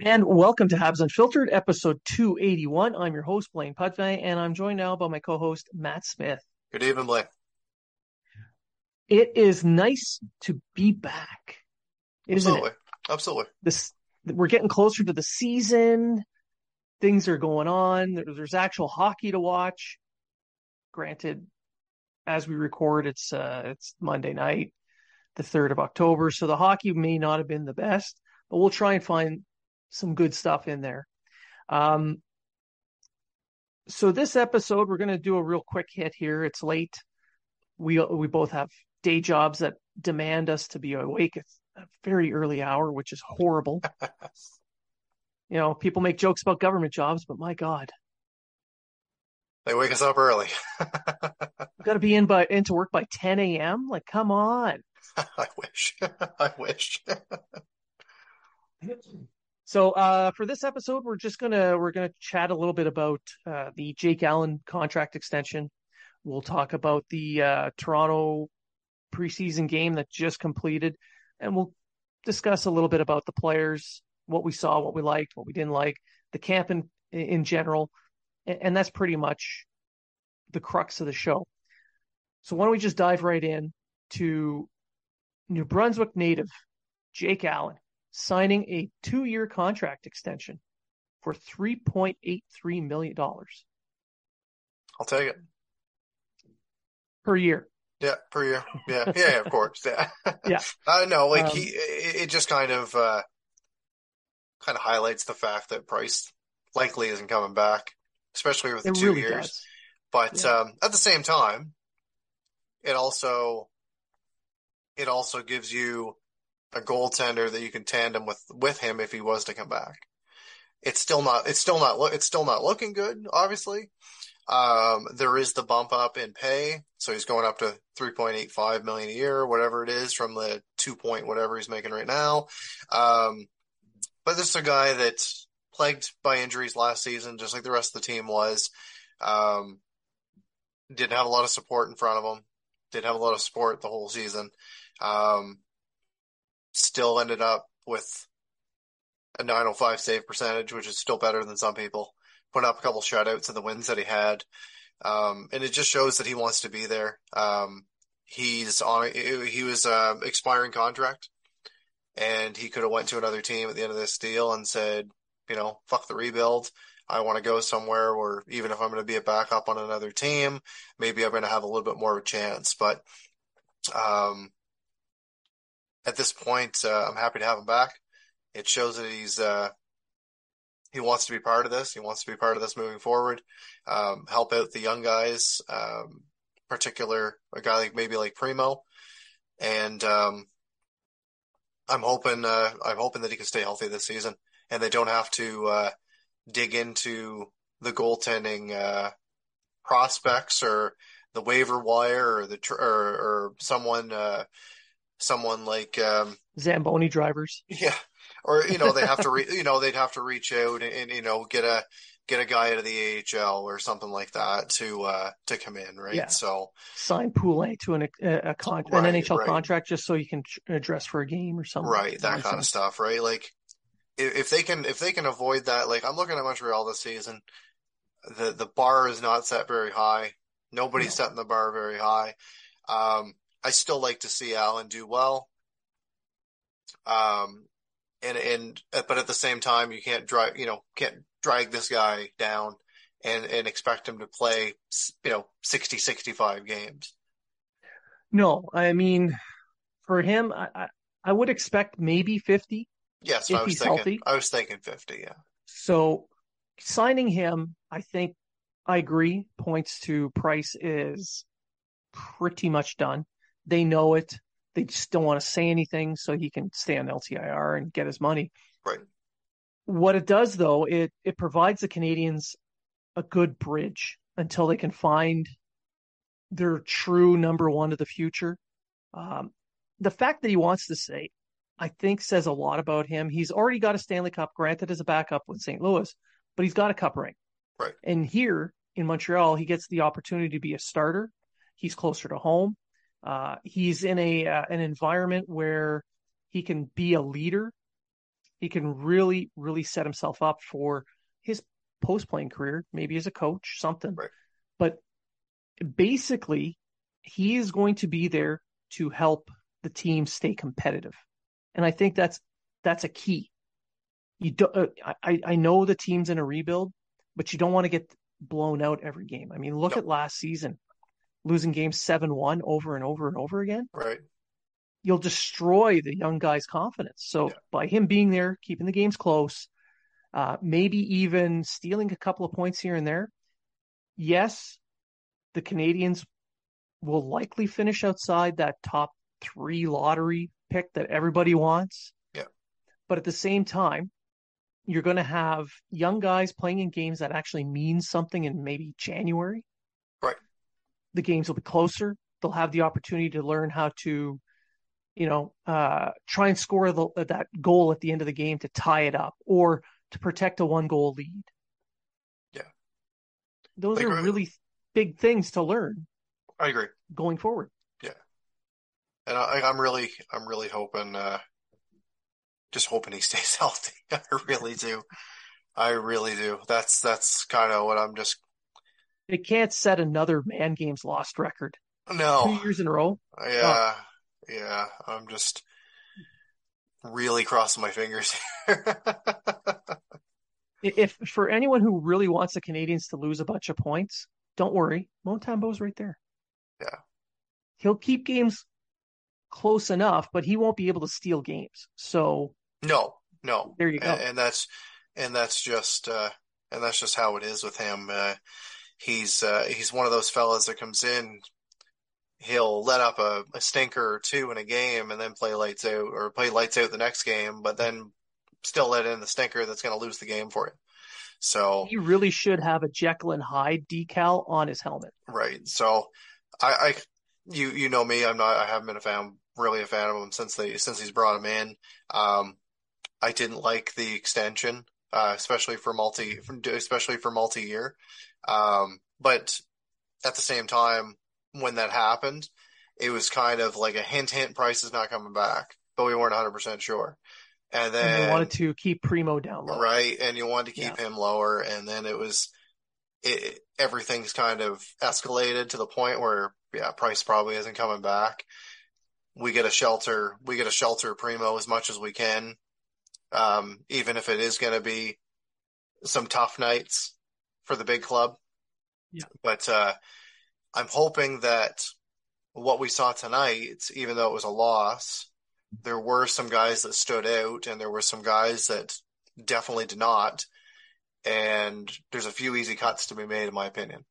And welcome to Habs Unfiltered, episode 281. I'm your host, Blaine Putney, and I'm joined now by my co host, Matt Smith. Good evening, Blaine. It is nice to be back. Isn't Absolutely. It? Absolutely. This, we're getting closer to the season. Things are going on. There's actual hockey to watch. Granted, as we record, it's uh, it's Monday night, the 3rd of October, so the hockey may not have been the best, but we'll try and find some good stuff in there. Um, so this episode, we're going to do a real quick hit here. It's late. We we both have day jobs that demand us to be awake at a very early hour, which is horrible. you know, people make jokes about government jobs, but my God, they wake us up early. got to be in by into work by 10 a.m. Like, come on. I wish. I wish. So uh, for this episode, we're just gonna we're gonna chat a little bit about uh, the Jake Allen contract extension. We'll talk about the uh, Toronto preseason game that just completed, and we'll discuss a little bit about the players, what we saw, what we liked, what we didn't like, the camp in in general, and, and that's pretty much the crux of the show. So why don't we just dive right in to New Brunswick native Jake Allen signing a two year contract extension for $3.83 million. I'll take it. Per year. Yeah, per year. Yeah, yeah, of course. Yeah. yeah. I know, like um, he, it just kind of, uh, kind of highlights the fact that Price likely isn't coming back, especially with the two really years. Does. But, yeah. um, at the same time, it also, it also gives you a goaltender that you can tandem with with him if he was to come back. It's still not. It's still not. It's still not looking good. Obviously, um, there is the bump up in pay, so he's going up to three point eight five million a year, whatever it is, from the two point whatever he's making right now. Um, but this is a guy that's plagued by injuries last season, just like the rest of the team was. Um, didn't have a lot of support in front of him. Didn't have a lot of support the whole season. Um, still ended up with a 905 save percentage, which is still better than some people. Put up a couple shutouts in the wins that he had. Um, and it just shows that he wants to be there. Um, he's on, he was, uh, expiring contract and he could have went to another team at the end of this deal and said, you know, fuck the rebuild. I want to go somewhere where even if I'm going to be a backup on another team, maybe I'm going to have a little bit more of a chance. But, um, at this point, uh, I'm happy to have him back. It shows that he's uh, he wants to be part of this. He wants to be part of this moving forward. Um, help out the young guys, um, particular a guy like maybe like Primeau, and um, I'm hoping uh, I'm hoping that he can stay healthy this season, and they don't have to uh, dig into the goaltending uh, prospects or the waiver wire or the tr- or, or someone uh, someone like um, Zamboni drivers. Yeah, or you know they have to re, you know they'd have to reach out and, and, you know get a get a guy out of the AHL or something like that to uh to come in, right? Yeah. So Sign Poulin to an a, a con- Right, an NHL right. contract just so you can tr- dress for a game or something. right, that kind of stuff, right? Like if, if they can if they can avoid that, like I'm looking at Montreal this season, the the bar is not set very high. Nobody's No. setting the bar very high. Um, I still like to see Allen do well. Um, and and but at the same time, you can't drag you know can't drag this guy down and and expect him to play you know 60 65 games. No, I mean, for him, I, I, would expect maybe 50. Yes, If I was he's thinking healthy. I was thinking 50, yeah. So signing him, I think I agree, points to Price is pretty much done. They know it. They just don't want to say anything so he can stay on LTIR and get his money. Right. What it does though, it it provides the Canadiens a good bridge until they can find their true number one of the future. Um, the fact that he wants to say, I think, says a lot about him. He's already got a Stanley Cup, granted as a backup with St. Louis, but he's got a cup ring. Right. And here in Montreal, he gets the opportunity to be a starter. He's closer to home. Uh, he's in a uh, an environment where he can be a leader. He can really, really set himself up for his post playing career, maybe as a coach, something. Right. But basically, he is going to be there to help the team stay competitive, and I think that's that's a key. You do, uh, I I know the team's in a rebuild, but you don't want to get blown out every game. I mean, look No. at last season, losing games seven one over and over and over again Right. you'll destroy the young guy's confidence. So Yeah. by him being there, keeping the games close, uh, maybe even stealing a couple of points here and there, yes, the Canadiens will likely finish outside that top three lottery pick that everybody wants. Yeah. But at the same time, you're going to have young guys playing in games that actually mean something in maybe January. The games will be closer. They'll have the opportunity to learn how to you know, uh, try and score the, that goal at the end of the game to tie it up or to protect a one goal lead. Yeah. Those are uh, really big things to learn I agree. going forward. Yeah. And I, I'm really, I'm really hoping, uh, just hoping he stays healthy. I really do. I really do. That's, that's kind of what I'm just, They can't set another man games lost record No, two years in a row. yeah, yeah. I'm just really crossing my fingers. If for anyone who really wants the Canadiens to lose a bunch of points, don't worry. Montembeault's right there. Yeah. He'll keep games close enough, but he won't be able to steal games. So No, no. there you go. And, and that's, and that's just, uh, and that's just how it is with him. Uh, he's, uh, he's one of those fellas that comes in, he'll let up a, a stinker or two in a game and then play lights out or play lights out the next game, but then still let in the stinker that's going to lose the game for you. So, He really should have a Jekyll and Hyde decal on his helmet. right. So I, I, you, you know me, I'm not, I haven't been a fan, really a fan of him since they, since he's brought him in. Um, I didn't like the extension, uh, especially for multi, especially for multi-year. Um, but at the same time, when that happened, it was kind of like a hint, hint, price is not coming back, but we weren't 100% sure. And And then, they wanted to keep Primeau down low. right, and you wanted to keep Yeah. him lower, and then it was, it, everything's kind of escalated to the point where, yeah, price probably isn't coming back. We get a shelter, we get a shelter Primeau as much as we can. Um, even if it is going to be some tough nights for the big club. Yeah. But, uh, I'm hoping that what we saw tonight, even though it was a loss, there were some guys that stood out and there were some guys that definitely did not. And there's a few easy cuts to be made, in my opinion.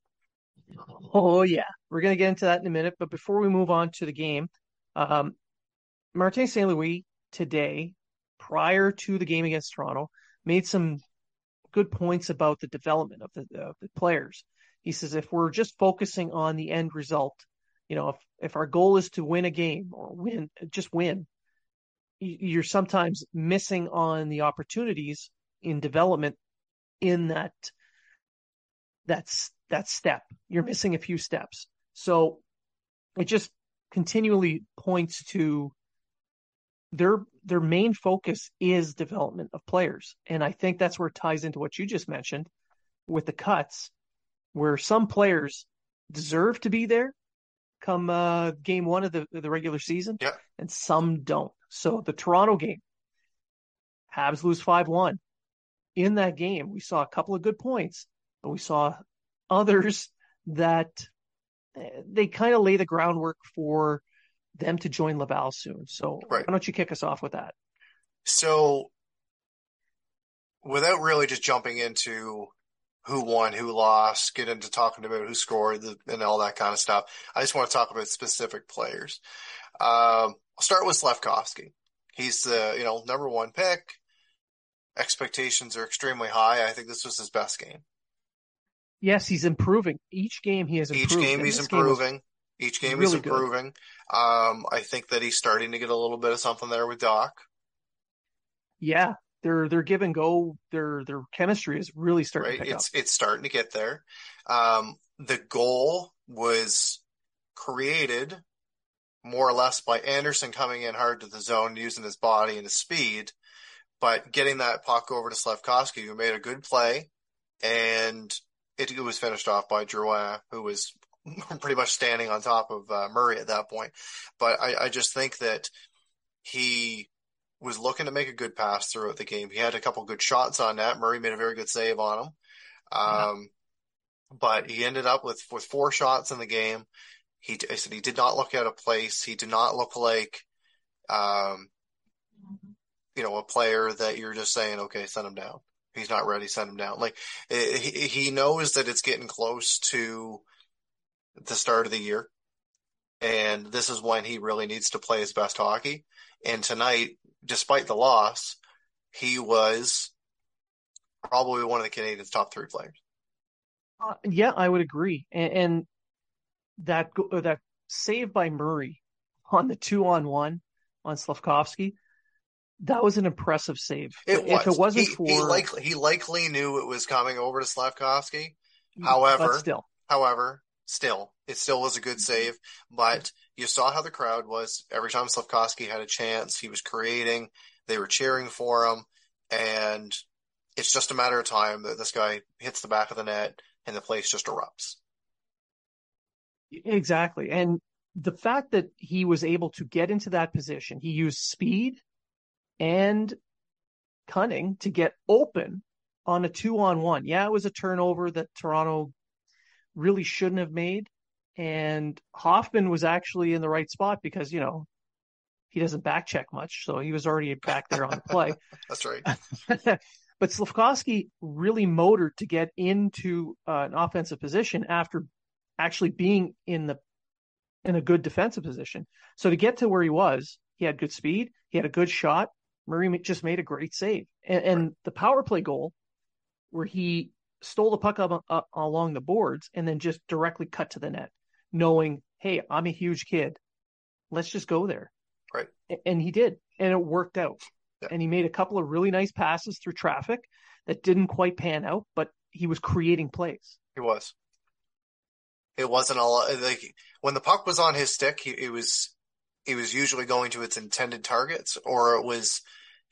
Oh yeah, we're gonna get into that in a minute. But before we move on to the game, um, Martin St. Louis today, prior to the game against Toronto, made some good points about the development of the of the players. He says if we're just focusing on the end result, you know, if if our goal is to win a game or win, just win, you're sometimes missing on the opportunities in development in that that's that step. You're missing a few steps. So it just continually points to their their main focus is development of players. And I think that's where it ties into what you just mentioned with the cuts, where some players deserve to be there come uh, game one of the the regular season, yeah. and some don't. So the Toronto game, Habs lose five one. In that game, we saw a couple of good points, but we saw others that eh, they kind of lay the groundwork for them to join Laval soon. So right. why don't you kick us off with that? So without really just jumping into who won, who lost, get into talking about who scored and all that kind of stuff. I just want to talk about specific players. Um, I'll start with Slafkovsky. He's the, you know, number one pick. Expectations are extremely high. I think this was his best game. Yes, he's improving. Each game he has improving. Each game he's improving. Game Each game really he's improving. Um, I think that he's starting to get a little bit of something there with Dach. Yeah, their their give and go, their their chemistry is really starting right? to it's, up. It's starting to get there. Um, the goal was created more or less by Anderson coming in hard to the zone, using his body and his speed, but getting that puck over to Slafkovsky, who made a good play, and it, it was finished off by Drouin, who was pretty much standing on top of uh, Murray at that point. But I, I just think that he was looking to make a good pass throughout the game. He had a couple good shots on that. Murray made a very good save on him. Um, yeah. but he ended up with, with four shots in the game. He, I said he did not look out of place. He did not look like, um, you know, a player that you're just saying, okay, send him down. He's not ready. Send him down. Like he, he knows that it's getting close to the start of the year. And this is when he really needs to play his best hockey. And tonight, despite the loss, he was probably one of the Canadiens' top three players. Uh, yeah, I would agree. And, and that that save by Murray on the two on one on Slafkovsky, that was an impressive save. It if was. it wasn't he, for he likely he likely knew it was coming over to Slafkovsky. However, still, however, still, it still was a good mm-hmm. save. But you saw how the crowd was every time Slafkovsky had a chance. He was creating. They were cheering for him, and it's just a matter of time that this guy hits the back of the net and the place just erupts. Exactly, and the fact that he was able to get into that position, he used speed and cunning to get open on a two on one. Yeah, it was a turnover that Toronto really shouldn't have made. And Hoffman was actually in the right spot because, you know, he doesn't back check much. So he was already back there on the play. That's right. but Slafkovsky really motored to get into uh, an offensive position after actually being in the in a good defensive position. So to get to where he was, he had good speed, he had a good shot. Murray just made a great save, and, and the power play goal where he stole the puck up, uh, up along the boards and then just directly cut to the net, knowing, hey, I'm a huge kid. Let's just go there. Right. And he did, and it worked out. Yeah. And he made a couple of really nice passes through traffic that didn't quite pan out, but he was creating plays. He was. It wasn't all like when the puck was on his stick, he, it was it was usually going to its intended targets, or it was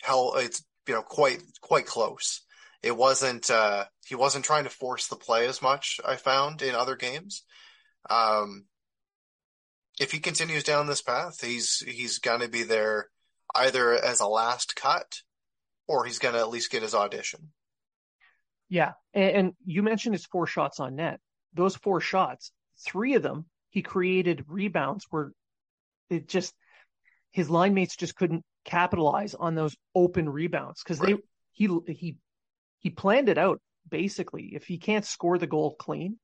hell. It's you know quite quite close it wasn't uh, he wasn't trying to force the play as much. I found in other games. Um, if he continues down this path, he's he's going to be there either as a last cut, or he's going to at least get his audition. Yeah, and, and you mentioned his four shots on net. Those four shots, three of them, he created rebounds where it just his line mates just couldn't capitalize on those open rebounds because right. they he he he planned it out basically. If he can't score the goal clean,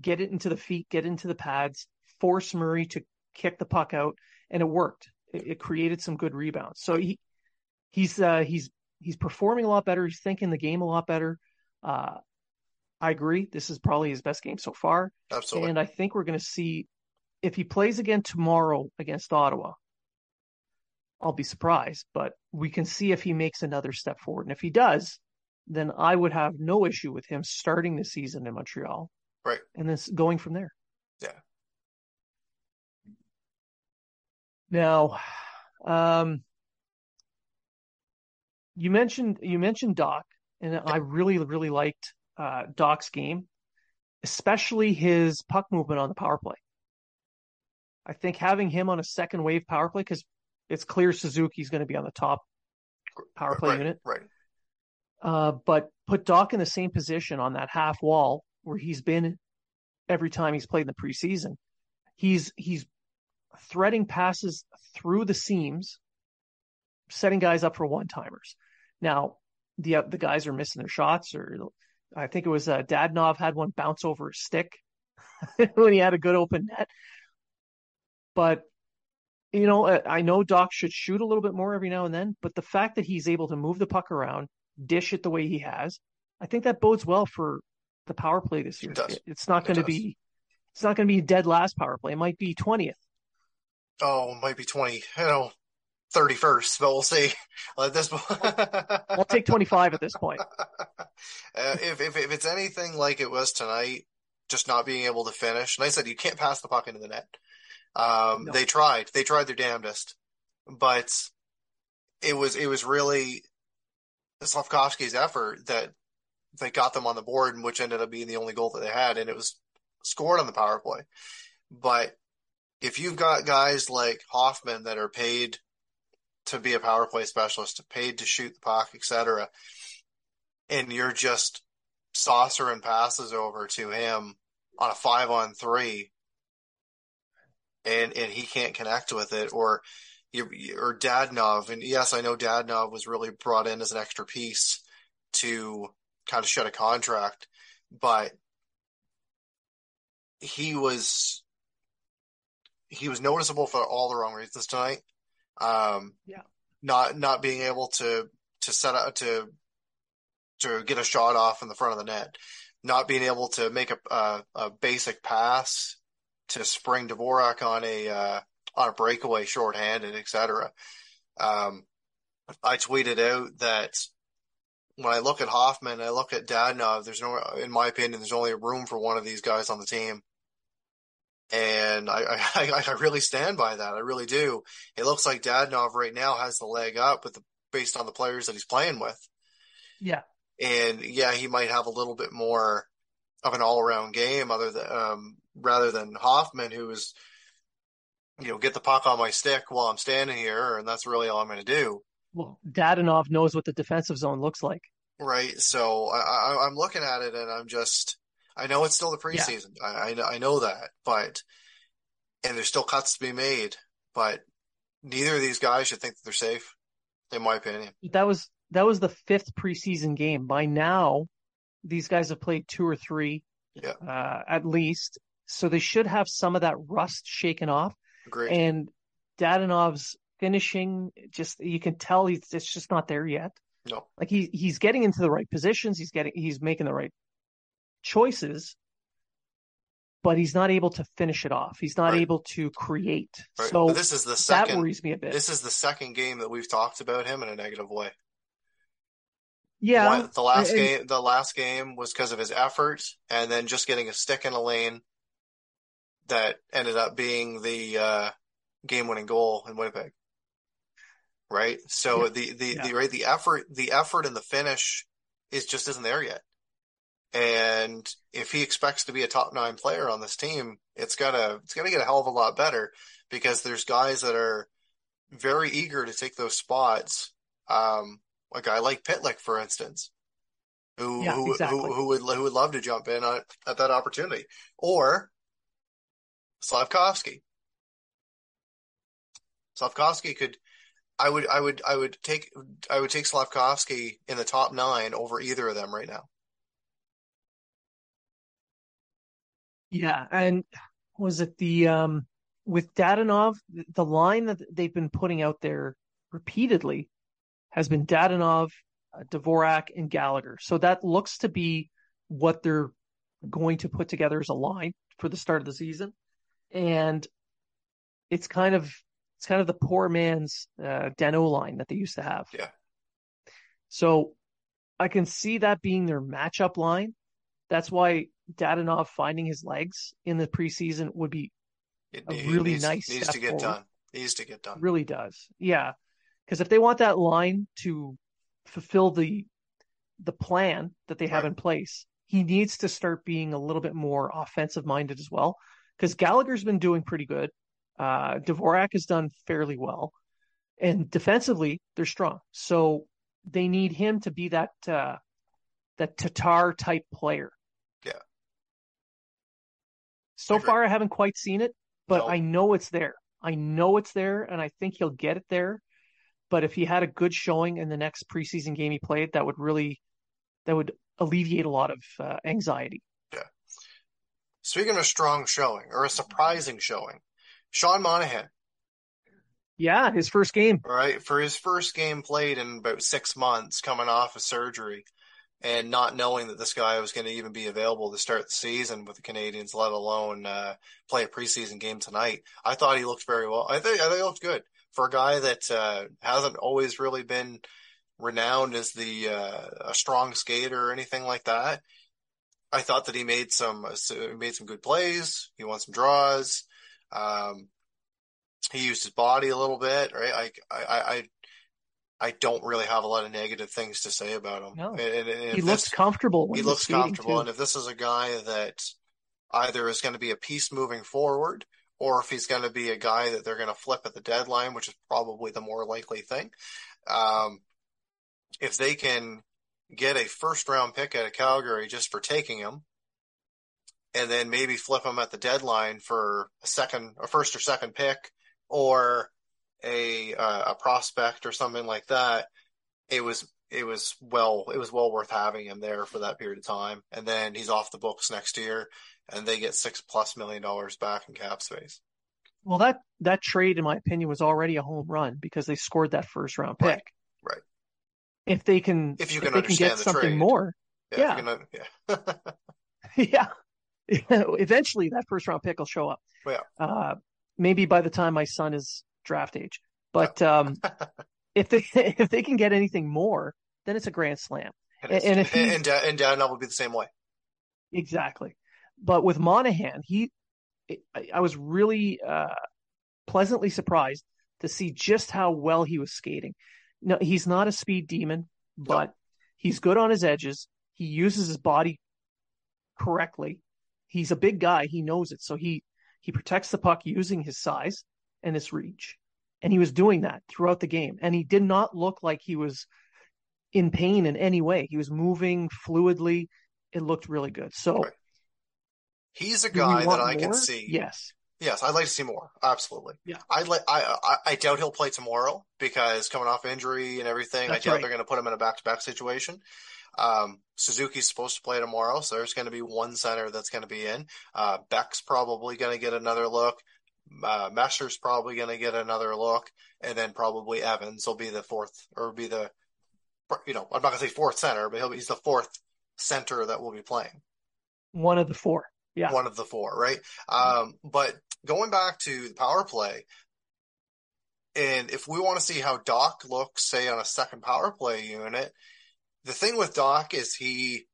get it into the feet, get into the pads, force Murray to kick the puck out, and it worked. It, it created some good rebounds. So he he's uh, he's he's performing a lot better. He's thinking the game a lot better. Uh, I agree. This is probably his best game so far. Absolutely. And I think we're going to see if he plays again tomorrow against Ottawa. I'll be surprised. But we can see if he makes another step forward. And if he does, then I would have no issue with him starting the season in Montreal. Right. And then going from there. Yeah. Now, um, you mentioned you mentioned Dach, and I really really liked uh, Dach's game, especially his puck movement on the power play. I think having him on a second wave power play because it's clear Suzuki's going to be on the top power play right, unit, right? Uh, but put Dach in the same position on that half wall where he's been every time he's played in the preseason. He's he's threading passes through the seams, setting guys up for one timers. Now, the the guys are missing their shots, or I think it was uh, Dadonov had one bounce over a stick when he had a good open net. But you know, uh, I know Dach should shoot a little bit more every now and then, but the fact that he's able to move the puck around, dish it the way he has, I think that bodes well for the power play this year. It it's not going to be, it's not going to be dead last power play. It might be twentieth. Oh, it might be twenty. You know, thirty first, but we'll see. At this point, I'll take twenty five at this point. Uh, if, if if it's anything like it was tonight, just not being able to finish, and I said you can't pass the puck into the net. Um, no. They tried. They tried their damnedest, but it was it was really Slafkovsky's effort that that got them on the board, which ended up being the only goal that they had, and it was scored on the power play. But if you've got guys like Hoffman that are paid to be a power play specialist, paid to shoot the puck, etc., and you're just saucering passes over to him on a five on three, and and he can't connect with it, or or Dadonov, and yes, I know Dadonov was really brought in as an extra piece to kind of shut a contract, but he was he was noticeable for all the wrong reasons tonight. Um, yeah, not not being able to to set up to to get a shot off in the front of the net, not being able to make a a, a basic pass to spring Dvorak on a uh, on a breakaway shorthanded, etc. Um, I tweeted out that when I look at Hoffman, I look at Dadonov. There's no, in my opinion, there's only room for one of these guys on the team, and I, I, I really stand by that. I really do. It looks like Dadonov right now has the leg up with the, based on the players that he's playing with. Yeah, and yeah, he might have a little bit more of an all-around game, other than um, rather than Hoffman, who is you know, get the puck on my stick while I'm standing here, and that's really all I'm going to do. Well, Dadonov knows what the defensive zone looks like. Right. So I, am looking at it, and I'm just, I know it's still the preseason. Yeah. I, I, I know that, but and there's still cuts to be made, but neither of these guys should think that they're safe, in my opinion. That was that was the fifth preseason game. By now, these guys have played two or three, yeah, uh, at least. So they should have some of that rust shaken off. Agreed. And Dadonov's finishing, just you can tell he's it's just not there yet. No. Like he he's getting into the right positions, he's getting he's making the right choices, but he's not able to finish it off. He's not right. able to create. Right. So but this is the second, that worries me a bit. This is the second game that we've talked about him in a negative way. Yeah. One, the last game the last game was because of his effort and then just getting a stick in a lane that ended up being the uh, game-winning goal in Winnipeg. Right. So yeah. the the, yeah. the right the effort the effort and the finish is just isn't there yet. And if he expects to be a top nine player on this team, it's gotta it's gotta get a hell of a lot better because there's guys that are very eager to take those spots. Um, a guy like Pitlick, for instance, who yeah, who, exactly. who, who would who would love to jump in at, at that opportunity, or Slafkovsky. Slavkovsky could, I would, I would, I would take, I would take Slafkovsky in the top nine over either of them right now. Yeah, and was it the um with Dadonov, the line that they've been putting out there repeatedly has been Dadonov, uh, Dvorak, and Gallagher. So that looks to be what they're going to put together as a line for the start of the season and it's kind of It's kind of the poor man's uh, Danault line that they used to have. Yeah. So I can see that being their matchup line. That's why Dadonov finding his legs in the preseason would be It, A really needs, nice needs to get forward. done. Needs to get done. really does. Yeah. Because if they want that line to fulfill the the plan that they have in place, he needs to start being a little bit more offensive minded as well. Because Gallagher's been doing pretty good. Uh, Dvorak has done fairly well, and defensively they're strong. So they need him to be that uh, that Tatar type player. Yeah. So far, I haven't quite seen it, but No. I know it's there. I know it's there, and I think he'll get it there. But if he had a good showing in the next preseason game he played, that would really that would alleviate a lot of uh, anxiety. Speaking of a strong showing or a surprising showing, Sean Monahan, Yeah, his first game. all right, for his first game played in about six months, coming off of surgery, and not knowing that this guy was going to even be available to start the season with the Canadiens, let alone uh, play a preseason game tonight. I thought he looked very well. I think I think he looked good for a guy that uh, hasn't always really been renowned as the uh, a strong skater or anything like that. I thought that he made some made some good plays. He won some draws. Um, he used his body a little bit, right? I, I, I, I don't really have a lot of negative things to say about him. No. And- and- He looks comfortable. He looks comfortable, too. and if this is a guy that either is going to be a piece moving forward, or if he's going to be a guy that they're going to flip at the deadline, which is probably the more likely thing. Um, if they can get a first round pick out of Calgary just for taking him, and then maybe flip him at the deadline for a second, a first or second pick, or a uh, a prospect or something like that, it was it was well it was well worth having him there for that period of time. And then he's off the books next year, and they get six plus million dollars back in cap space. Well, that that trade, in my opinion, was already a home run because they scored that first round pick. Right, right. If they can, If you can they can get something trade. more, Yeah, Yeah. if can, yeah. yeah. Eventually, that first round pick will show up. Yeah. Uh, maybe by the time my son is draft age. But um, if they if they can get anything more, then it's a grand slam. and, And if and, and Dadonov will be the same way. Exactly. But with Monahan, he, I, I was really uh, pleasantly surprised to see just how well he was skating. No, he's not a speed demon, but he's good on his edges. He uses his body correctly. He's a big guy. He knows it. So he, he protects the puck using his size and his reach. And he was doing that throughout the game. And he did not look like he was in pain in any way. He was moving fluidly. It looked really good. So Right. He's a guy that I can see. Yes. Yes, I'd like to see more. Absolutely. Yeah. I'd like. I, I I doubt he'll play tomorrow because coming off injury and everything, That's I doubt right. they're going to put him in a back-to-back situation. Um, Suzuki's supposed to play tomorrow, so there's going to be one center that's going to be in. Uh, Beck's probably going to get another look. Uh, Mesar's probably going to get another look, and then probably Evans will be the fourth, or be the, you know, I'm not going to say fourth center, but he'll be, he's the fourth center that will be playing One of the four. Yeah. one of the four, right? Um, but going back to the power play, and if we want to see how Dach looks, say on a second power play unit, the thing with Dach is he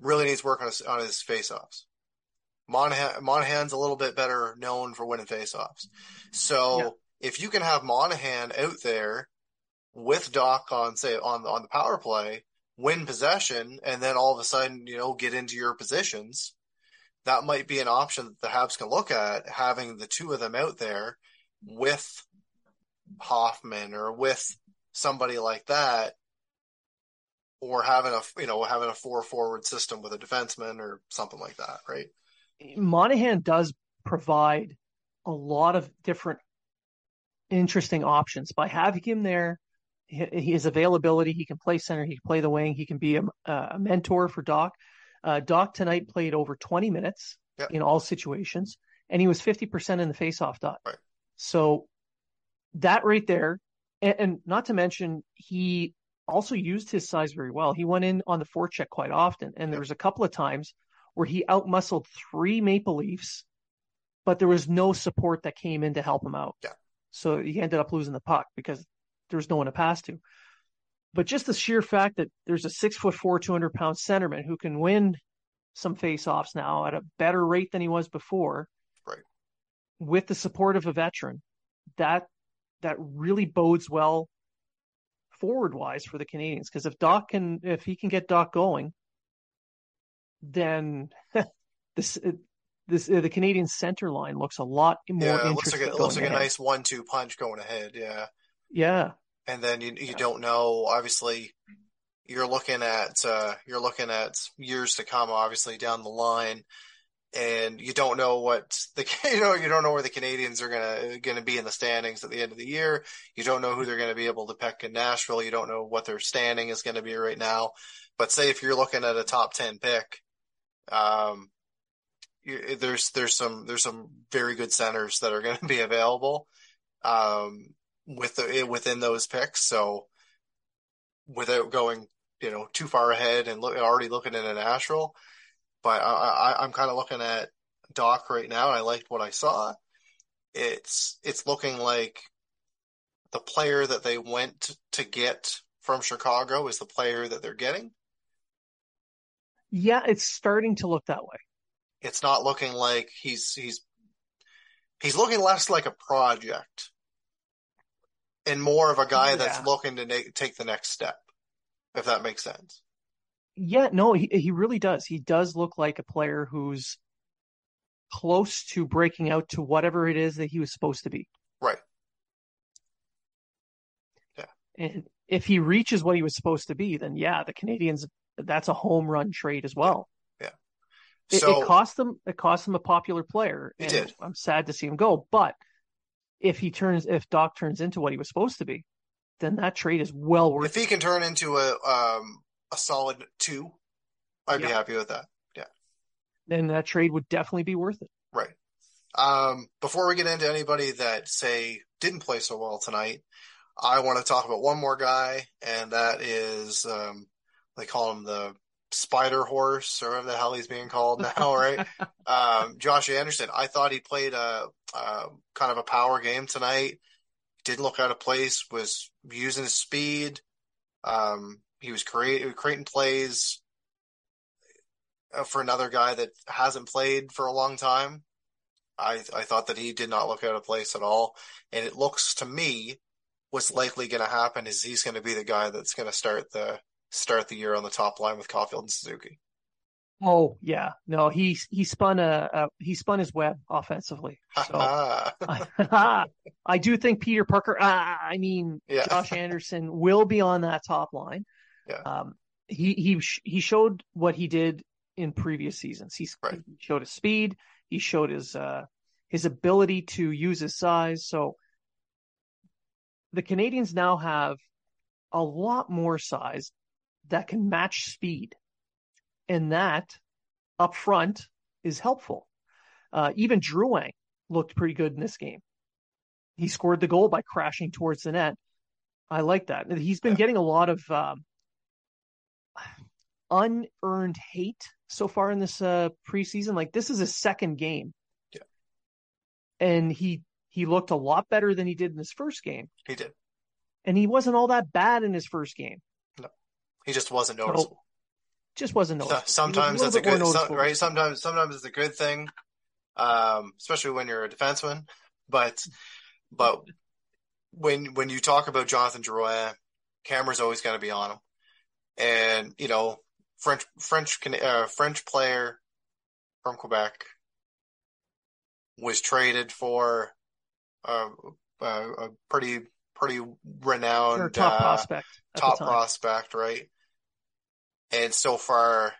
really needs work on his on his faceoffs. Monahan Monahan's a little bit better known for winning faceoffs, so Yeah. if you can have Monahan out there with Dach on say on on the power play, win possession, and then all of a sudden you know get into your positions that might be an option that the Habs can look at having the two of them out there with Hoffman or with somebody like that, or having a you know having a four forward system with a defenseman or something like that, right? Monahan does provide a lot of different interesting options by having him there. His availability, he can play center, he can play the wing, he can be a, a mentor for Dach. Uh, Dach tonight played over 20 minutes Yep. in all situations, and he was 50% in the faceoff dot. Right. So that right there, and, and not to mention, he also used his size very well. He went in on the forecheck quite often, and there was a couple of times where he outmuscled three Maple Leafs, but there was no support that came in to help him out. Yeah. So he ended up losing the puck because there was no one to pass to. But just the sheer fact that there's a six foot four, 200 pound centerman who can win some face-offs now at a better rate than he was before. Right. With the support of a veteran, that that really bodes well forward wise for the Canadiens. Because if Dach can, if he can get Dach going, then this this uh, the Canadian center line looks a lot more Yeah, it looks like a, it looks like a nice one-two punch going ahead. Yeah, Yeah, and then you you Yeah. don't know. Obviously, you're looking at uh, you're looking at years to come. Obviously, down the line, and you don't know what the you know you don't know where the Canadiens are gonna gonna be in the standings at the end of the year. You don't know who they're gonna be able to pick in Nashville. You don't know what their standing is gonna be right now. But say if you're looking at a top ten pick, um, you, there's there's some there's some very good centers that are going to be available um, with the eh, within those picks. So without going you know too far ahead and look, already looking at an Nashville, but I, I, I'm kind of looking at Dach right now. I liked what I saw. It's it's looking like the player that they went to get from Chicago is the player that they're getting. yeah, it's starting to look that way. It's not looking like he's he's he's looking less like a project and more of a guy that's looking to na- take the next step. If that makes sense. Yeah, no, he he really does. He does look like a player who's close to breaking out to whatever it is that he was supposed to be. Right. Yeah. And if he reaches what he was supposed to be, then yeah, the Canadiens that's a home run trade as well. Yeah. It, So it cost them it cost them a popular player. It and did. I'm sad to see him go, but if he turns if Dach turns into what he was supposed to be, then that trade is well worth if he can turn into a um a solid two, I'd be happy with that. Yeah, Then that trade would definitely be worth it. Right. Um, before we get into anybody that say didn't play so well tonight, I want to talk about one more guy, and that is um, they call him the Spider Horse or whatever the hell he's being called now, right? um, Josh Anderson. I thought he played a, a kind of a power game tonight. Didn't look out of place. Was using his speed. Um, he was creating creating plays uh, for another guy that hasn't played for a long time. I I thought that he did not look out of place at all, and it looks to me what's likely going to happen is he's going to be the guy that's going to start the start the year on the top line with Caulfield and Suzuki. Oh yeah, no, he he spun a, a he spun his web offensively. So Ah, I do think Peter Parker. Uh, I mean, Yeah. Josh Anderson will be on that top line. Yeah. Um, he he he showed what he did in previous seasons. He's, Right. He showed his speed. He showed his uh his ability to use his size. So the Canadiens now have a lot more size that can match speed, and that up front is helpful. Uh, even Drouin looked pretty good in this game. He scored the goal by crashing towards the net. I like that. He's been Yeah. getting a lot of um, unearned hate so far in this uh, preseason. Like this is his second game, Yeah. and he he looked a lot better than he did in his first game, he did. and he wasn't all that bad in his first game. He just wasn't So, noticeable. just wasn't So- noticeable. sometimes that's a good some, right. Sometimes sometimes it's a good thing, um, especially when you're a defenseman. But but when when you talk about Jonathan Drouin, camera's always going to be on him, and you know French French uh, French player from Quebec was traded for a, a, a pretty pretty renowned Or top uh, prospect top prospect, right? And so far,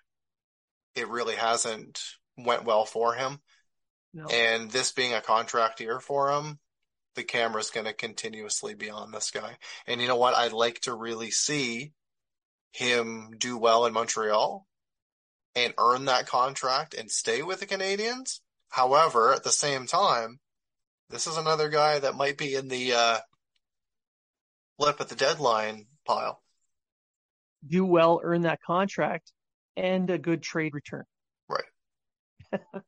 it really hasn't went well for him. No. And this being a contract year for him, the camera's going to continuously be on this guy. And you know what? I'd like to really see him do well in Montreal and earn that contract and stay with the Canadiens. However, at the same time, this is another guy that might be in the uh, lip at the deadline pile. Do well, earn that contract, and a good trade return. Right.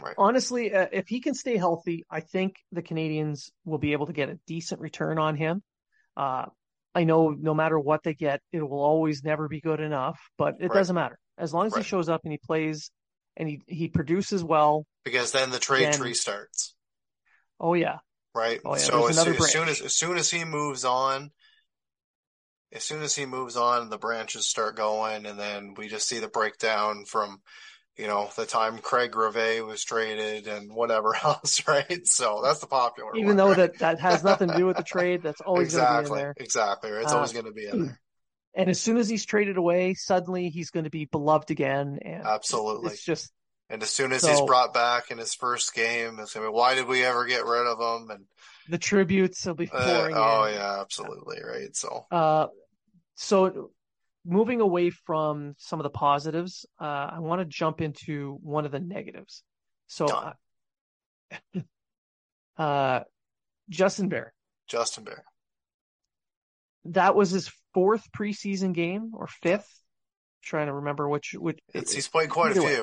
Right. Honestly, uh, if he can stay healthy, I think the Canadiens will be able to get a decent return on him. Uh, I know no matter what they get, it will always never be good enough, but it Right. doesn't matter. As long as Right. he shows up and he plays and he, he produces well. Because then the trade Then- tree starts. Oh yeah. right? Oh, yeah, so as, as soon as as soon as he moves on, as soon as he moves on, the branches start going, and then we just see the breakdown from, you know, the time Craig Rivet was traded and whatever else, right? So that's the popular Even one, though right? that, that has nothing to do with the trade, that's always going to be in exactly, there. exactly, right? It's Uh, always going to be in there. And as soon as he's traded away, suddenly he's going to be beloved again. And Absolutely. it's just And as soon as so- he's brought back in his first game, it's gonna be why did we ever get rid of him? And the tributes will be uh, pouring oh in. yeah, absolutely, right? So Uh, so moving away from some of the positives, uh, I want to jump into one of the negatives. So, uh, uh, Justin Barron, Justin Barron, that was his fourth preseason game or fifth. trying to remember which which it's, he's played quite a way.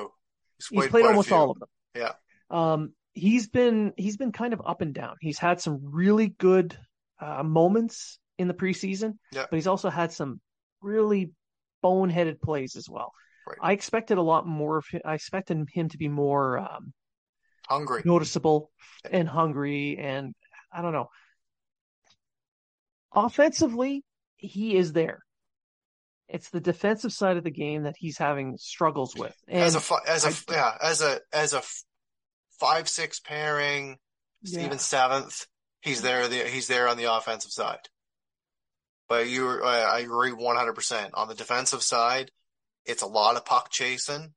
He's played played almost all of them. Yeah. Um, he's been he's been kind of up and down. He's had some really good uh, moments in the preseason, Yeah. but he's also had some really boneheaded plays as well. Right. I expected a lot more of him. I expected him to be more um, Hungry. noticeable and hungry, and I don't know. Offensively, he is there. It's the defensive side of the game that he's having struggles with. And as a as a I- yeah as a as a five six pairing, Yeah. even seventh, he's there. The, he's there on the offensive side. But you, I I agree one hundred percent on the defensive side. It's a lot of puck chasing.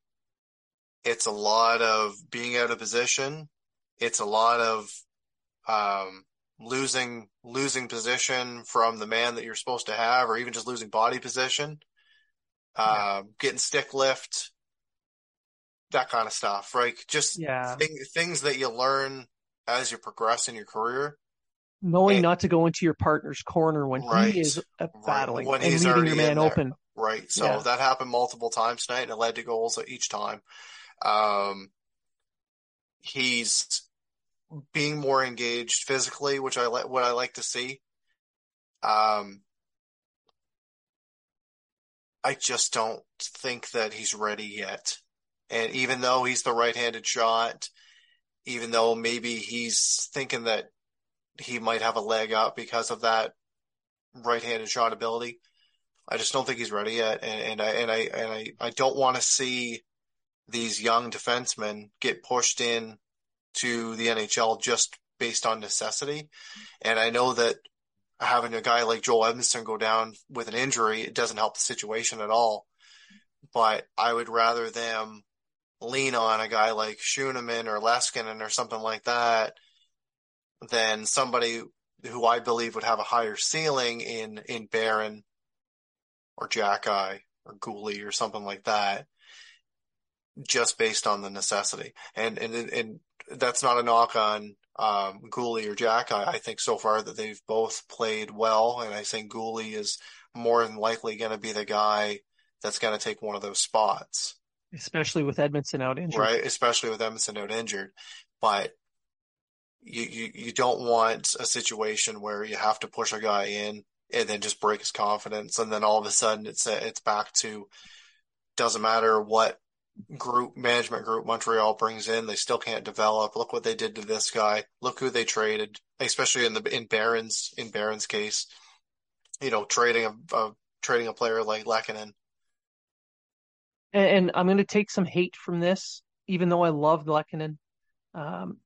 It's a lot of being out of position. It's a lot of um, losing losing position from the man that you're supposed to have, or even just losing body position. Uh, Getting stick lift, that kind of stuff, right? Just yeah, thing, things that you learn as you progress in your career. knowing and- not to go into your partner's corner when Right. he is uh, battling When and he's leaving your man open. Right. So Yeah. that happened multiple times tonight and it led to goals each time. Um, he's being more engaged physically, which I like, what I like to see. Um, I just don't think that he's ready yet. And even though he's the right-handed shot, even though maybe he's thinking that he might have a leg up because of that right-handed shot ability, I just don't think he's ready yet. And, and I and I and I, I don't want to see these young defensemen get pushed in to the NHL just based on necessity. And I know that having a guy like Joel Edmundson go down with an injury, it doesn't help the situation at all. But I would rather them lean on a guy like Schueneman or Leskinen or something like that than somebody who I believe would have a higher ceiling in in Barron or Xhekaj or Guhle or something like that, just based on the necessity. And and and that's not a knock on um, Guhle or Jack. I think so far that they've both played well, and I think Guhle is more than likely going to be the guy that's going to take one of those spots, especially with Edmundson out injured. right? Especially with Edmundson out injured, but. You, you you don't want a situation where you have to push a guy in and then just break his confidence, and then all of a sudden it's it's back to doesn't matter what group management group Montreal brings in, they still can't develop. Look what they did to this guy. Look who they traded, especially in the in Barron's in Barron's case. You know, trading a, a trading a player like Lehkonen. And, and I'm going to take some hate from this, even though I love Lehkonen. Um,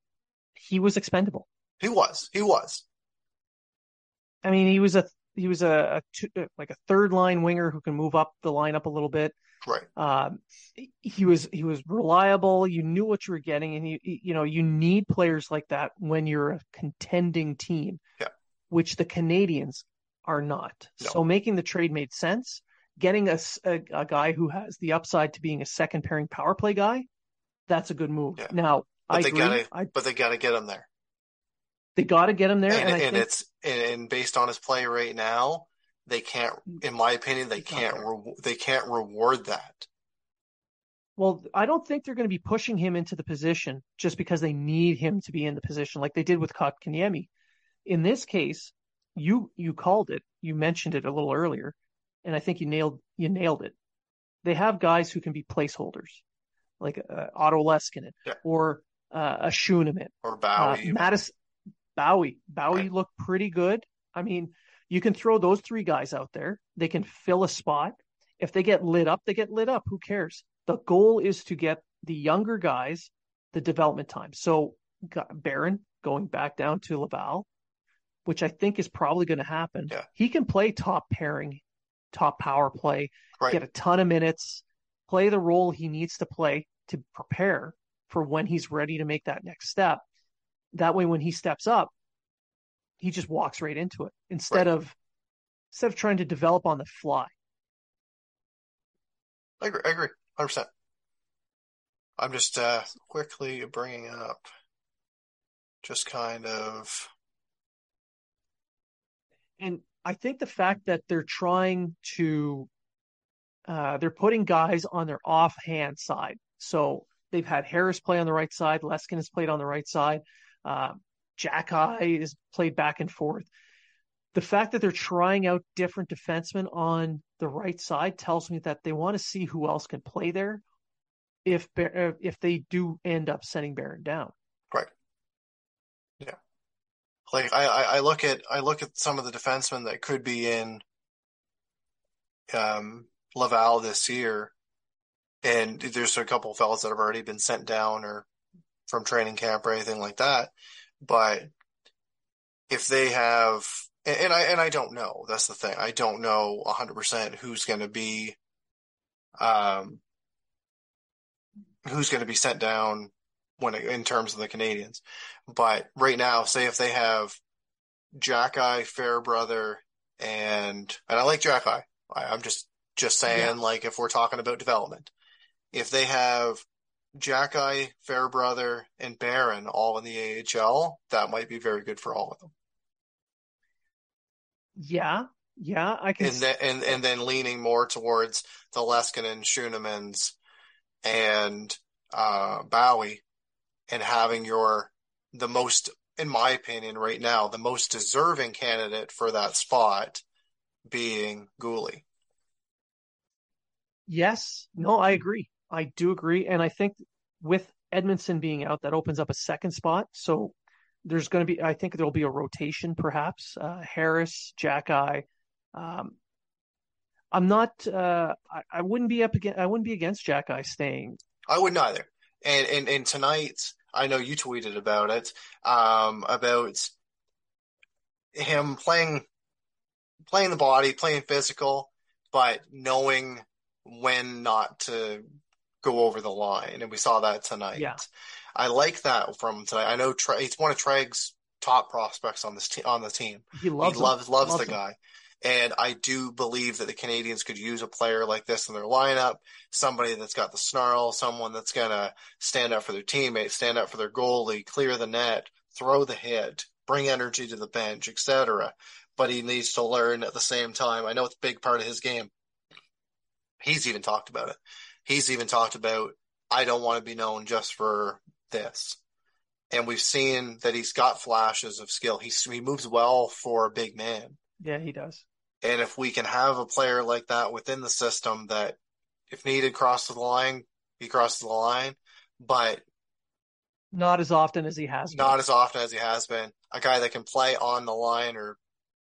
he was expendable. He was, he was. I mean, he was a he was a, a two, like a third line winger who can move up the lineup a little bit. Right. Um, he was he was reliable. You knew what you were getting, and you you know you need players like that when you're a contending team, Yeah. which the Canadiens are not. No. So making the trade made sense. Getting a a guy who has the upside to being a second pairing power play guy, that's a good move. Yeah. Now But I they agree. gotta- I, But they got to get him there. they got to get him there, and, and, and think it's and, and based on his play right now, they can't. In my opinion, they can't. Re- they can't reward that. Well, I don't think they're going to be pushing him into the position just because they need him to be in the position like they did with Kotkaniemi. In this case, you you called it, you mentioned it a little earlier, and I think you nailed you nailed it. They have guys who can be placeholders, like uh, Otto Leskinen Yeah. or uh, a Schueneman. Or Uh, Bowey. Mattis, Bowey, Bowey Right. looked pretty good. I mean, you can throw those three guys out there. They can fill a spot. If they get lit up, they get lit up. Who cares? The goal is to get the younger guys the development time. So Barron going back down to Laval, which I think is probably going to happen. Yeah. He can play top pairing, top power play, Right. get a ton of minutes, play the role he needs to play to prepare for when he's ready to make that next step. That way, when he steps up, he just walks right into it instead Right. of instead of trying to develop on the fly. I agree. I agree. 100%. I'm just uh, quickly bringing up just kind of. And I think the fact that they're trying to, uh, they're putting guys on their offhand side. So they've had Harris play on the right side, Leskin has played on the right side, uh, Xhekaj is played back and forth. The fact that they're trying out different defensemen on the right side tells me that they want to see who else can play there. If uh, if they do end up sending Barron down, Right. Yeah. Like I, I, I look at I look at some of the defensemen that could be in um, Laval this year, and there's a couple of fellas that have already been sent down or from training camp or anything like that. But if they have, and, and I and I don't know. That's the thing. I don't know 100% who's going to be, um, who's going to be sent down when it, in terms of the Canadiens. But right now, say if they have Xhekaj, Fairbrother, and and I like Xhekaj. I, I'm just just saying, Yeah. like if we're talking about development, if they have Xhekaj, Fairbrother, and Barron all in the AHL, that might be very good for all of them. yeah, yeah, I can. And then and and then leaning more towards the Leskinen, Schuenemans, and uh, Bowey, and having your the most, in my opinion, right now, the most deserving candidate for that spot being Guhle. Yes, no, I agree. I do agree, and I think with Edmundson being out, that opens up a second spot. So there's going to be, I think there'll be a rotation, perhaps. Uh, Harris, Xhekaj. Um, I'm not. Uh, I, I wouldn't be up against. I wouldn't be against Xhekaj staying. I wouldn't either. And and and tonight, I know you tweeted about it, um, about him playing playing the body, playing physical, but knowing when not to go over the line, and we saw that tonight. Yeah. I like that from tonight. I know Tre- he's one of Treg's top prospects on this te- on the team. He loves. he loves loves, Loves the him. guy. And I do believe that the Canadiens could use a player like this in their lineup, somebody that's got the snarl, someone that's gonna stand up for their teammates, stand up for their goalie, clear the net, throw the hit, bring energy to the bench, etc. But he needs to learn at the same time. I know it's a big part of his game. He's even talked about it. He's even talked about I don't want to be known just for this. And we've seen that he's got flashes of skill. He's, he moves well for a big man. Yeah, he does. And if we can have a player like that within the system that, if needed, crosses the line, he crosses the line, but Not as often as he has. been. not as often as he has been. A guy that can play on the line or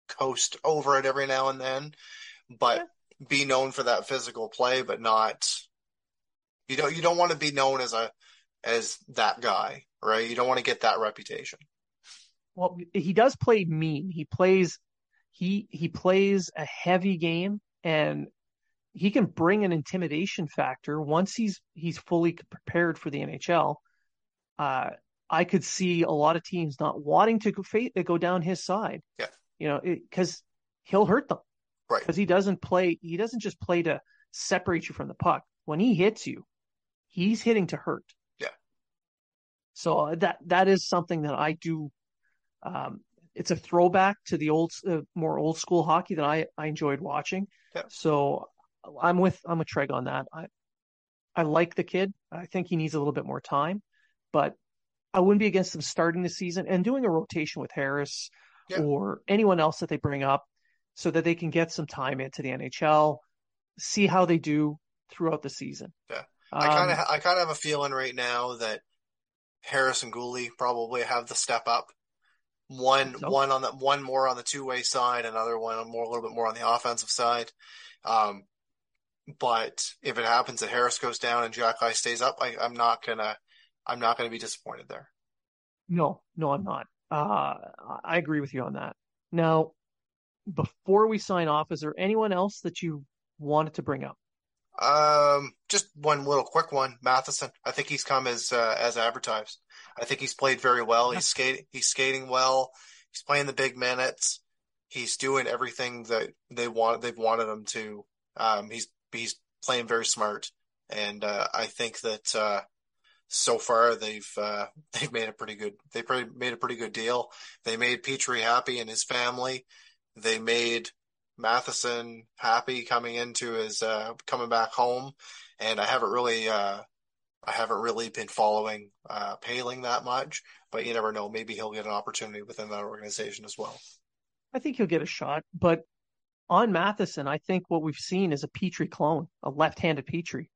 coast over it every now and then, but be known for that physical play, but not. You don't. You don't want to be known as a as that guy, right? You don't want to get that reputation. Well, he does play mean. He plays he he plays a heavy game and he can bring an intimidation factor once he's he's fully prepared for the NHL. Uh, I could see a lot of teams not wanting to go, go down his side. Yeah. You know, because he'll hurt them. Right. Because he doesn't play. He doesn't just play to separate you from the puck. When he hits you, he's hitting to hurt. Yeah. So uh, that that is something that I do. Um, it's a throwback to the old, uh, more old school hockey that I I enjoyed watching. Yeah. So I'm with I'm with Treg on that. I I like the kid. I think he needs a little bit more time, but I wouldn't be against them starting the season and doing a rotation with Harris Yeah. or anyone else that they bring up so that they can get some time into the NHL, see how they do throughout the season. Yeah. Um, I kind of I kind of have a feeling right now that Harris and Guhle probably have the step up. One So? one on the one more on the two way side, another one more a little bit more on the offensive side. Um, but if it happens that Harris goes down and Xhekaj stays up, I, I'm not gonna I'm not gonna be disappointed there. No, no, I'm not. Uh, I agree with you on that. Now, before we sign off, is there anyone else that you wanted to bring up? Um, just one little quick one, Matheson. I think he's come as uh, as advertised. I think he's played very well. He's skating. He's skating well. He's playing the big minutes. He's doing everything that they want. They've wanted him to. Um, he's he's playing very smart, and uh, I think that uh, so far they've uh, they've made a pretty good. They pretty made a pretty good deal. They made Petry happy and his family. They made Matheson happy coming into his uh coming back home and I haven't really uh I haven't really been following uh Poehling that much but you never know maybe he'll get an opportunity within that organization as well I think he'll get a shot, but on Matheson, I think what we've seen is a Petry clone, a left-handed Petry,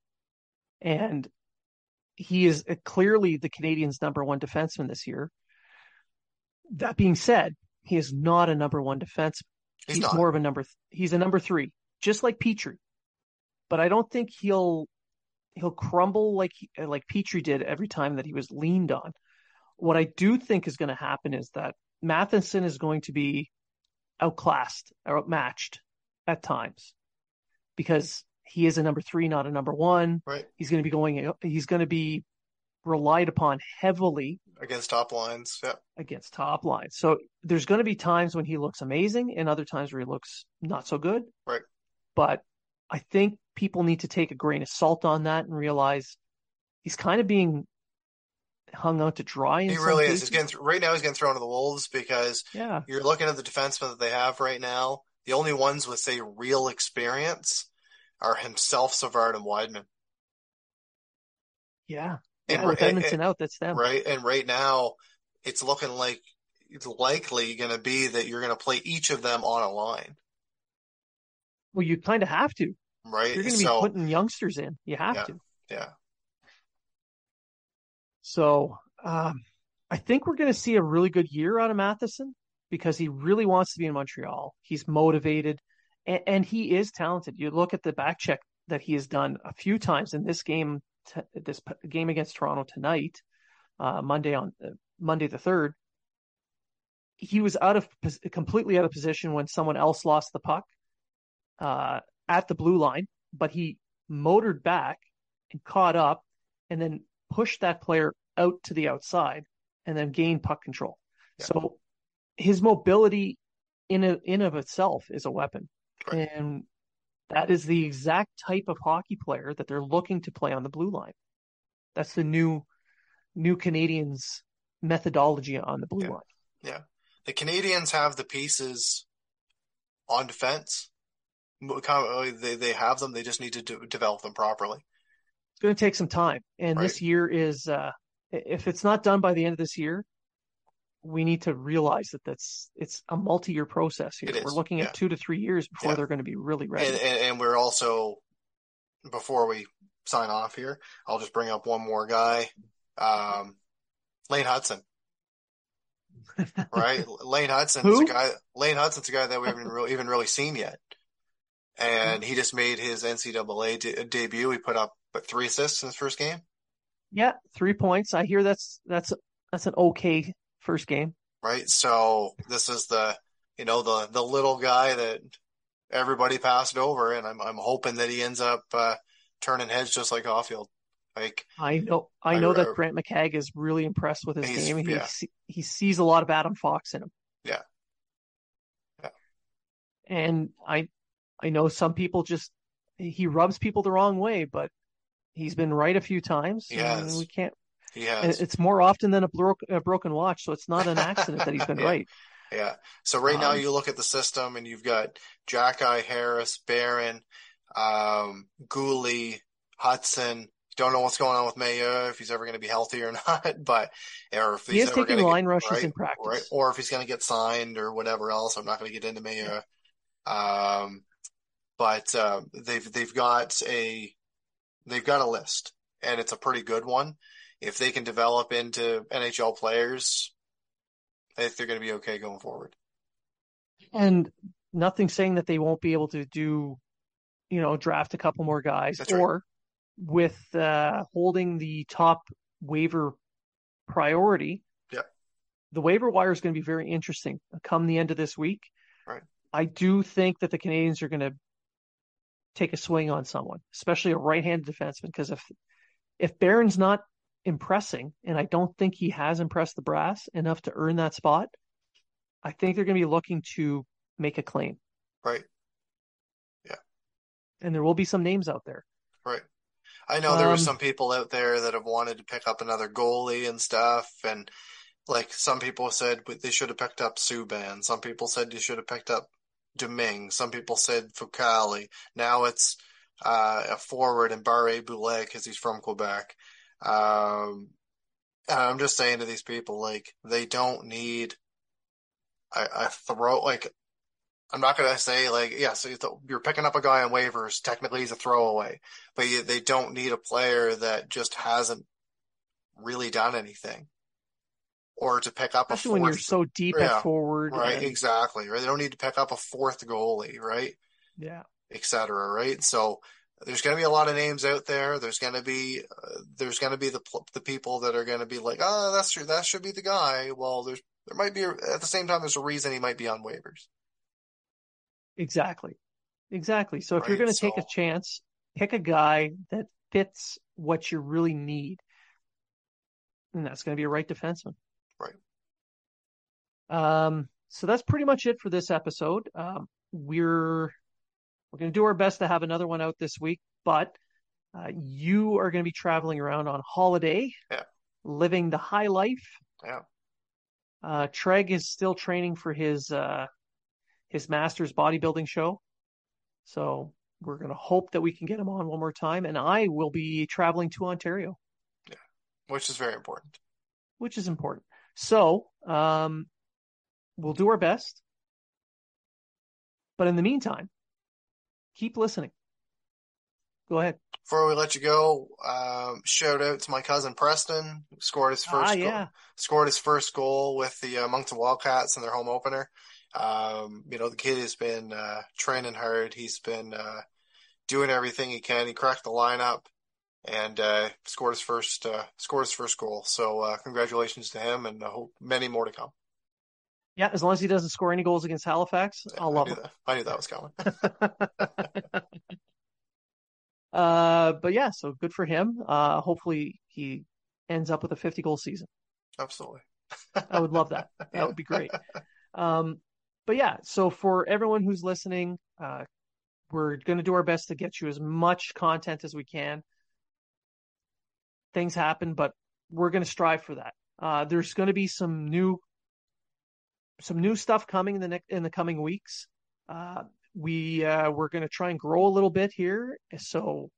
and he is uh, clearly the Canadiens' number one defenseman this year. That being said, he is not a number one defenseman. He's, He's, more of a number. Th- he's a number three, just like Petry. But I don't think he'll he'll crumble like like Petry did every time that he was leaned on. What I do think is going to happen is that Matheson is going to be outclassed or outmatched at times because he is a number three, not a number one. right He's going to be going. He's going to be relied upon heavily against top lines yeah against top lines. So there's going to be times when he looks amazing and other times where he looks not so good. Right. But I think people need to take a grain of salt on that and realize he's kind of being hung out to dry. He really is cases. he's getting th- right now he's getting thrown to the wolves because yeah, you're looking at the defensemen that they have right now the only ones with say real experience are himself Savard and Wideman yeah. And, yeah with out, that's them. right? And right now, it's looking like it's likely going to be that you're going to play each of them on a line, Well, you kind of have to. right? You're going to be so, putting youngsters in. You have Yeah. to. yeah, So um, I think we're going to see a really good year out of Matheson because he really wants to be in Montreal. He's motivated and, and he is talented. You look at the back check that he has done a few times in this game, t- this p- game against Toronto tonight, uh, Monday on uh, Monday the third. He was out of completely out of position when someone else lost the puck uh, at the blue line, but he motored back and caught up, and then pushed that player out to the outside, and then gained puck control. Yeah. So his mobility in a, in of itself is a weapon, Right. and that is the exact type of hockey player that they're looking to play on the blue line. That's the new new Canadiens methodology on the blue Yeah. line. Yeah. The Canadiens have the pieces on defense. Of- They they have them. They just need to de- develop them properly. It's going to take some time, and Right. this year is uh, if it's not done by the end of this year, we need to realize that that's it's a multi-year process here. We're looking yeah. at two to three years before Yeah. they're going to be really ready. And, and and we're also before we sign off here, I'll just bring up one more guy, um, Lane Hutson. right? Lane Hutson's Who? a guy. Lane Hutson's a guy that we haven't really, even really seen yet, and he just made his NCAA de- debut. He put up what, three assists in his first game, yeah, three points. I hear that's that's that's an okay first game. right? So this is the you know the the little guy that everybody passed over, and I'm I'm hoping that he ends up uh, turning heads just like Caufield. Like I know I know I- that Grant McCagg is really impressed with his game. He yeah. he sees a lot of Adam Fox in him. Yeah. Yeah. And I I know some people just he rubs people the wrong way, but he's been right a few times. Has. we can't he and it's more often than a, bro- a broken watch, so it's not an accident that he's been Yeah. right. Yeah. So right now Um, you look at the system and you've got Xhekaj Harris, Barron, um, Guhle, Hutson, Don't know what's going on with Mailloux if he's ever going to be healthy or not, but or if he is taking get, line rushes right, in practice, right, or if he's going to get signed or whatever else. I'm not going to get into Mailloux. Um, but uh, they've they've got a they've got a list, and it's a pretty good one. If they can develop into NHL players, I think they're going to be okay going forward. And nothing saying that they won't be able to do, you know, draft a couple more guys, That's or with uh, holding the top waiver priority. Yeah. The waiver wire is going to be very interesting come the end of this week. Right. I do think that the Canadiens are going to take a swing on someone, especially a right-handed defenseman, because if if Barron's not impressing, and I don't think he has impressed the brass enough to earn that spot, I think they're going to be looking to make a claim. Right. Yeah. And there will be some names out there. Right. I know there were Um, some people out there that have wanted to pick up another goalie and stuff, and like some people said they should have picked up Subban. Some people said you should have picked up Domingue. Some people said Foucault. Now it's uh, a forward and Barre Boulet because he's from Quebec. Um, and I'm just saying to these people, like they don't need a, a throw. Like I'm not gonna say like yes, you're picking up a guy on waivers. Technically, he's a throwaway, but you, they don't need a player that just hasn't really done anything, or to pick up Especially a when fourth. you're so deep Yeah, at forward. right, and- exactly. Right, they don't need to pick up a fourth goalie, right, yeah. etc. Right, so there's going to be a lot of names out there. There's going to be uh, there's going to be the the people that are going to be like, oh, that's true, that should be the guy. Well, there's there might be at the same time there's a reason he might be on waivers. Exactly. Exactly. So if you're going to take a chance, pick a guy that fits what you really need. And that's going to be a right defenseman. Right. Um, so that's pretty much it for this episode. Um, we're we're going to do our best to have another one out this week, but uh, you are going to be traveling around on holiday, Yeah. living the high life. Yeah. Uh, Treg is still training for his uh, his master's bodybuilding show. So we're going to hope that we can get him on one more time. And I will be traveling to Ontario, Yeah, which is very important. which is important. So um, we'll do our best. But in the meantime, keep listening. Go ahead. Before we let you go, um, shout out to my cousin Preston, scored his first ah, goal, yeah. scored his first goal with the uh, Moncton Wildcats in their home opener. Um, you know, the kid has been uh, training hard. He's been uh, doing everything he can. He cracked the lineup and uh, scored his first uh, scored his first goal. So uh, congratulations to him, and I hope many more to come. Yeah, as long as he doesn't score any goals against Halifax, I'll love knew him. that. I knew that was coming. uh, but yeah, so good for him. Uh, hopefully he ends up with a 50 goal season. Absolutely. I would love that. That would be great. Um, but yeah, so for everyone who's listening, uh, we're going to do our best to get you as much content as we can. Things happen, but we're going to strive for that. Uh, there's going to be some new, some new stuff coming in the next in the coming weeks. Uh, we uh, we're going to try and grow a little bit here, so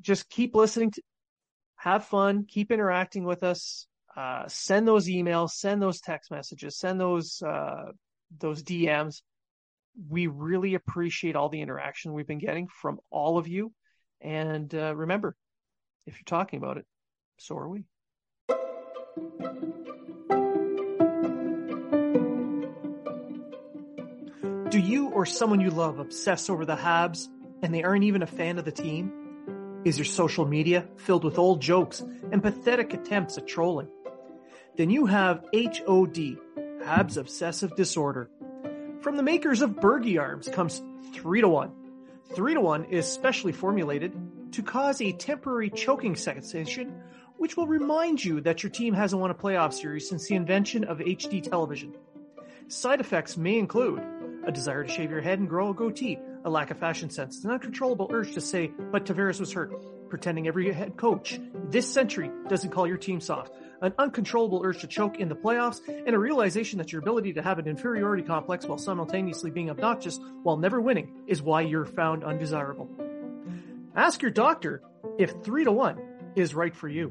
just keep listening to, have fun, keep interacting with us. Uh, send those emails, send those text messages, send those uh, those DMs. We really appreciate all the interaction we've been getting from all of you. And uh, remember, if you're talking about it, so are we. Do you or someone you love obsess over the Habs and they aren't even a fan of the team? Is your social media filled with old jokes and pathetic attempts at trolling? Then you have HOD, Habs Obsessive Disorder. From the makers of Bergie Arms comes 3 to 1. 3 to 1 is specially formulated to cause a temporary choking sensation, which will remind you that your team hasn't won a playoff series since the invention of HD television. Side effects may include a desire to shave your head and grow a goatee, a lack of fashion sense, an uncontrollable urge to say, but Tavares was hurt, pretending every head coach this century doesn't call your team soft, an uncontrollable urge to choke in the playoffs, and a realization that your ability to have an inferiority complex while simultaneously being obnoxious while never winning is why you're found undesirable. Ask your doctor if 3 to 1 is right for you.